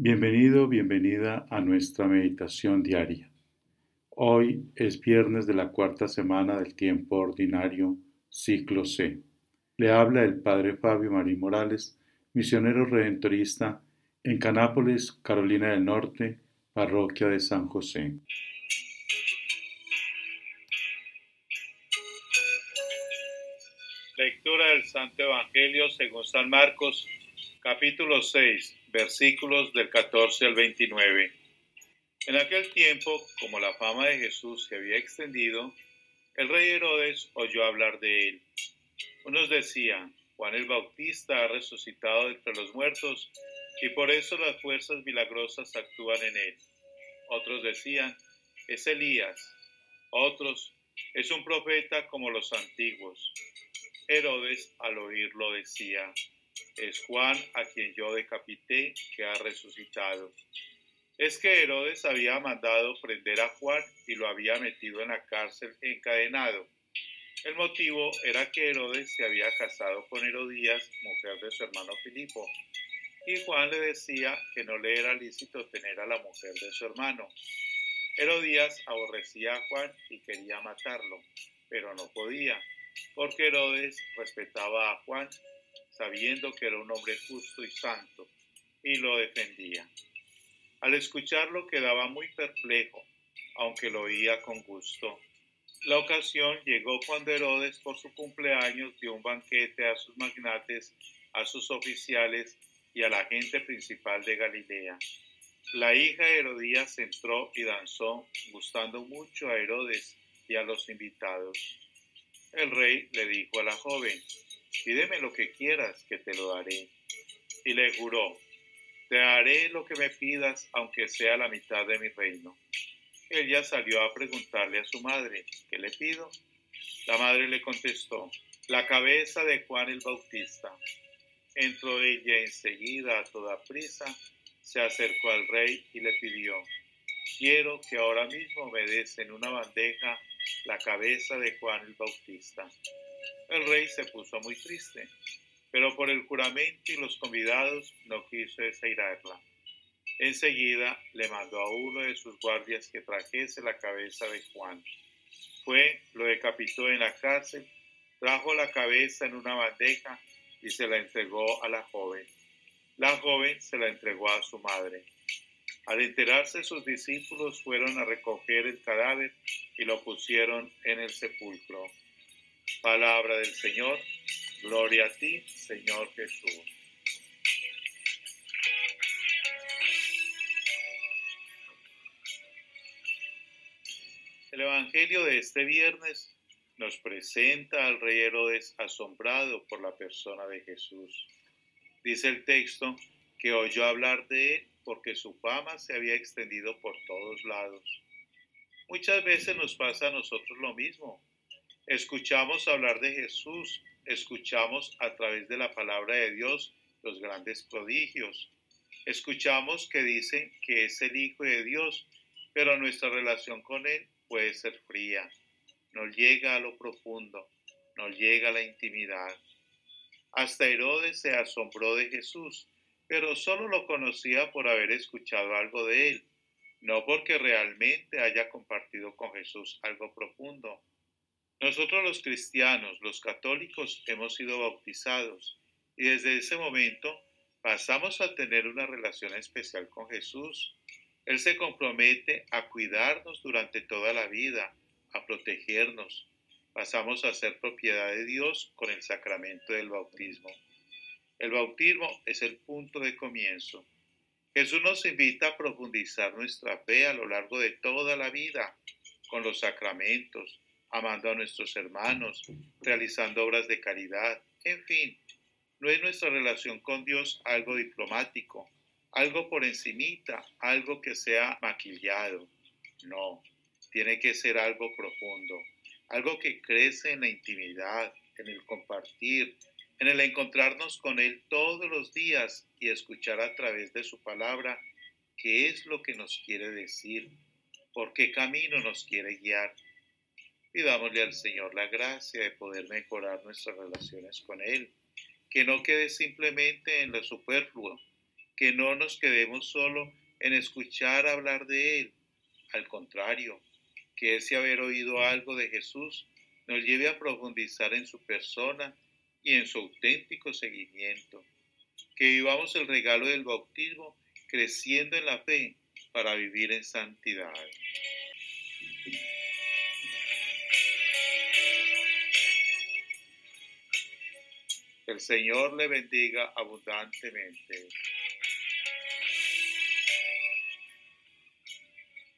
Bienvenido, bienvenida a nuestra meditación diaria. Hoy es viernes de la cuarta semana del tiempo ordinario, ciclo C. Le habla el Padre Fabio Marín Morales, misionero redentorista en Canápolis, Carolina del Norte, parroquia de San José. Lectura del Santo Evangelio según San Marcos, capítulo 6 versículos del 14 al 29. En aquel tiempo, como la fama de Jesús se había extendido, el rey Herodes oyó hablar de él. Unos decían, Juan el Bautista ha resucitado entre los muertos y por eso las fuerzas milagrosas actúan en él. Otros decían, es Elías. Otros, es un profeta como los antiguos. Herodes al oírlo decía, es Juan a quien yo decapité que ha resucitado. Es que Herodes había mandado prender a Juan y lo había metido en la cárcel encadenado. El motivo era que Herodes se había casado con Herodías, mujer de su hermano Filipo, y Juan le decía que no le era lícito tener a la mujer de su hermano. Herodías aborrecía a Juan y quería matarlo, pero no podía, porque Herodes respetaba a Juan sabiendo que era un hombre justo y santo, y lo defendía. Al escucharlo quedaba muy perplejo, aunque lo oía con gusto. La ocasión llegó cuando Herodes por su cumpleaños dio un banquete a sus magnates, a sus oficiales y a la gente principal de Galilea. La hija Herodías entró y danzó, gustando mucho a Herodes y a los invitados. El rey le dijo a la joven, pídeme lo que quieras, que te lo daré. Y le juró, te haré lo que me pidas, aunque sea la mitad de mi reino. Ella salió a preguntarle a su madre, ¿qué le pido? La madre le contestó, la cabeza de Juan el Bautista. Entró ella enseguida a toda prisa, se acercó al rey y le pidió, quiero que ahora mismo me des en una bandeja la cabeza de Juan el Bautista. El rey se puso muy triste, pero por el juramento y los convidados no quiso desairarla. Enseguida le mandó a uno de sus guardias que trajese la cabeza de Juan. Fue, lo decapitó en la cárcel, trajo la cabeza en una bandeja y se la entregó a la joven. La joven se la entregó a su madre. Al enterarse sus discípulos fueron a recoger el cadáver y lo pusieron en el sepulcro. Palabra del Señor. Gloria a ti, Señor Jesús. El Evangelio de este viernes nos presenta al rey Herodes asombrado por la persona de Jesús. Dice el texto que oyó hablar de él porque su fama se había extendido por todos lados. Muchas veces nos pasa a nosotros lo mismo. Escuchamos hablar de Jesús, escuchamos a través de la palabra de Dios los grandes prodigios. Escuchamos que dicen que es el Hijo de Dios, pero nuestra relación con Él puede ser fría. No llega a lo profundo, no llega a la intimidad. Hasta Herodes se asombró de Jesús, pero solo lo conocía por haber escuchado algo de Él, no porque realmente haya compartido con Jesús algo profundo. Nosotros los cristianos, los católicos, hemos sido bautizados y desde ese momento pasamos a tener una relación especial con Jesús. Él se compromete a cuidarnos durante toda la vida, a protegernos. Pasamos a ser propiedad de Dios con el sacramento del bautismo. El bautismo es el punto de comienzo. Jesús nos invita a profundizar nuestra fe a lo largo de toda la vida con los sacramentos, amando a nuestros hermanos, realizando obras de caridad, en fin, no es nuestra relación con Dios algo diplomático, algo por encimita, algo que sea maquillado. No, tiene que ser algo profundo, algo que crece en la intimidad, en el compartir, en el encontrarnos con Él todos los días y escuchar a través de su palabra qué es lo que nos quiere decir, por qué camino nos quiere guiar. Pidámosle al Señor la gracia de poder mejorar nuestras relaciones con Él, que no quede simplemente en lo superfluo, que no nos quedemos solo en escuchar hablar de Él. Al contrario, que ese haber oído algo de Jesús nos lleve a profundizar en su persona y en su auténtico seguimiento. Que vivamos el regalo del bautismo creciendo en la fe para vivir en santidad. El Señor le bendiga abundantemente.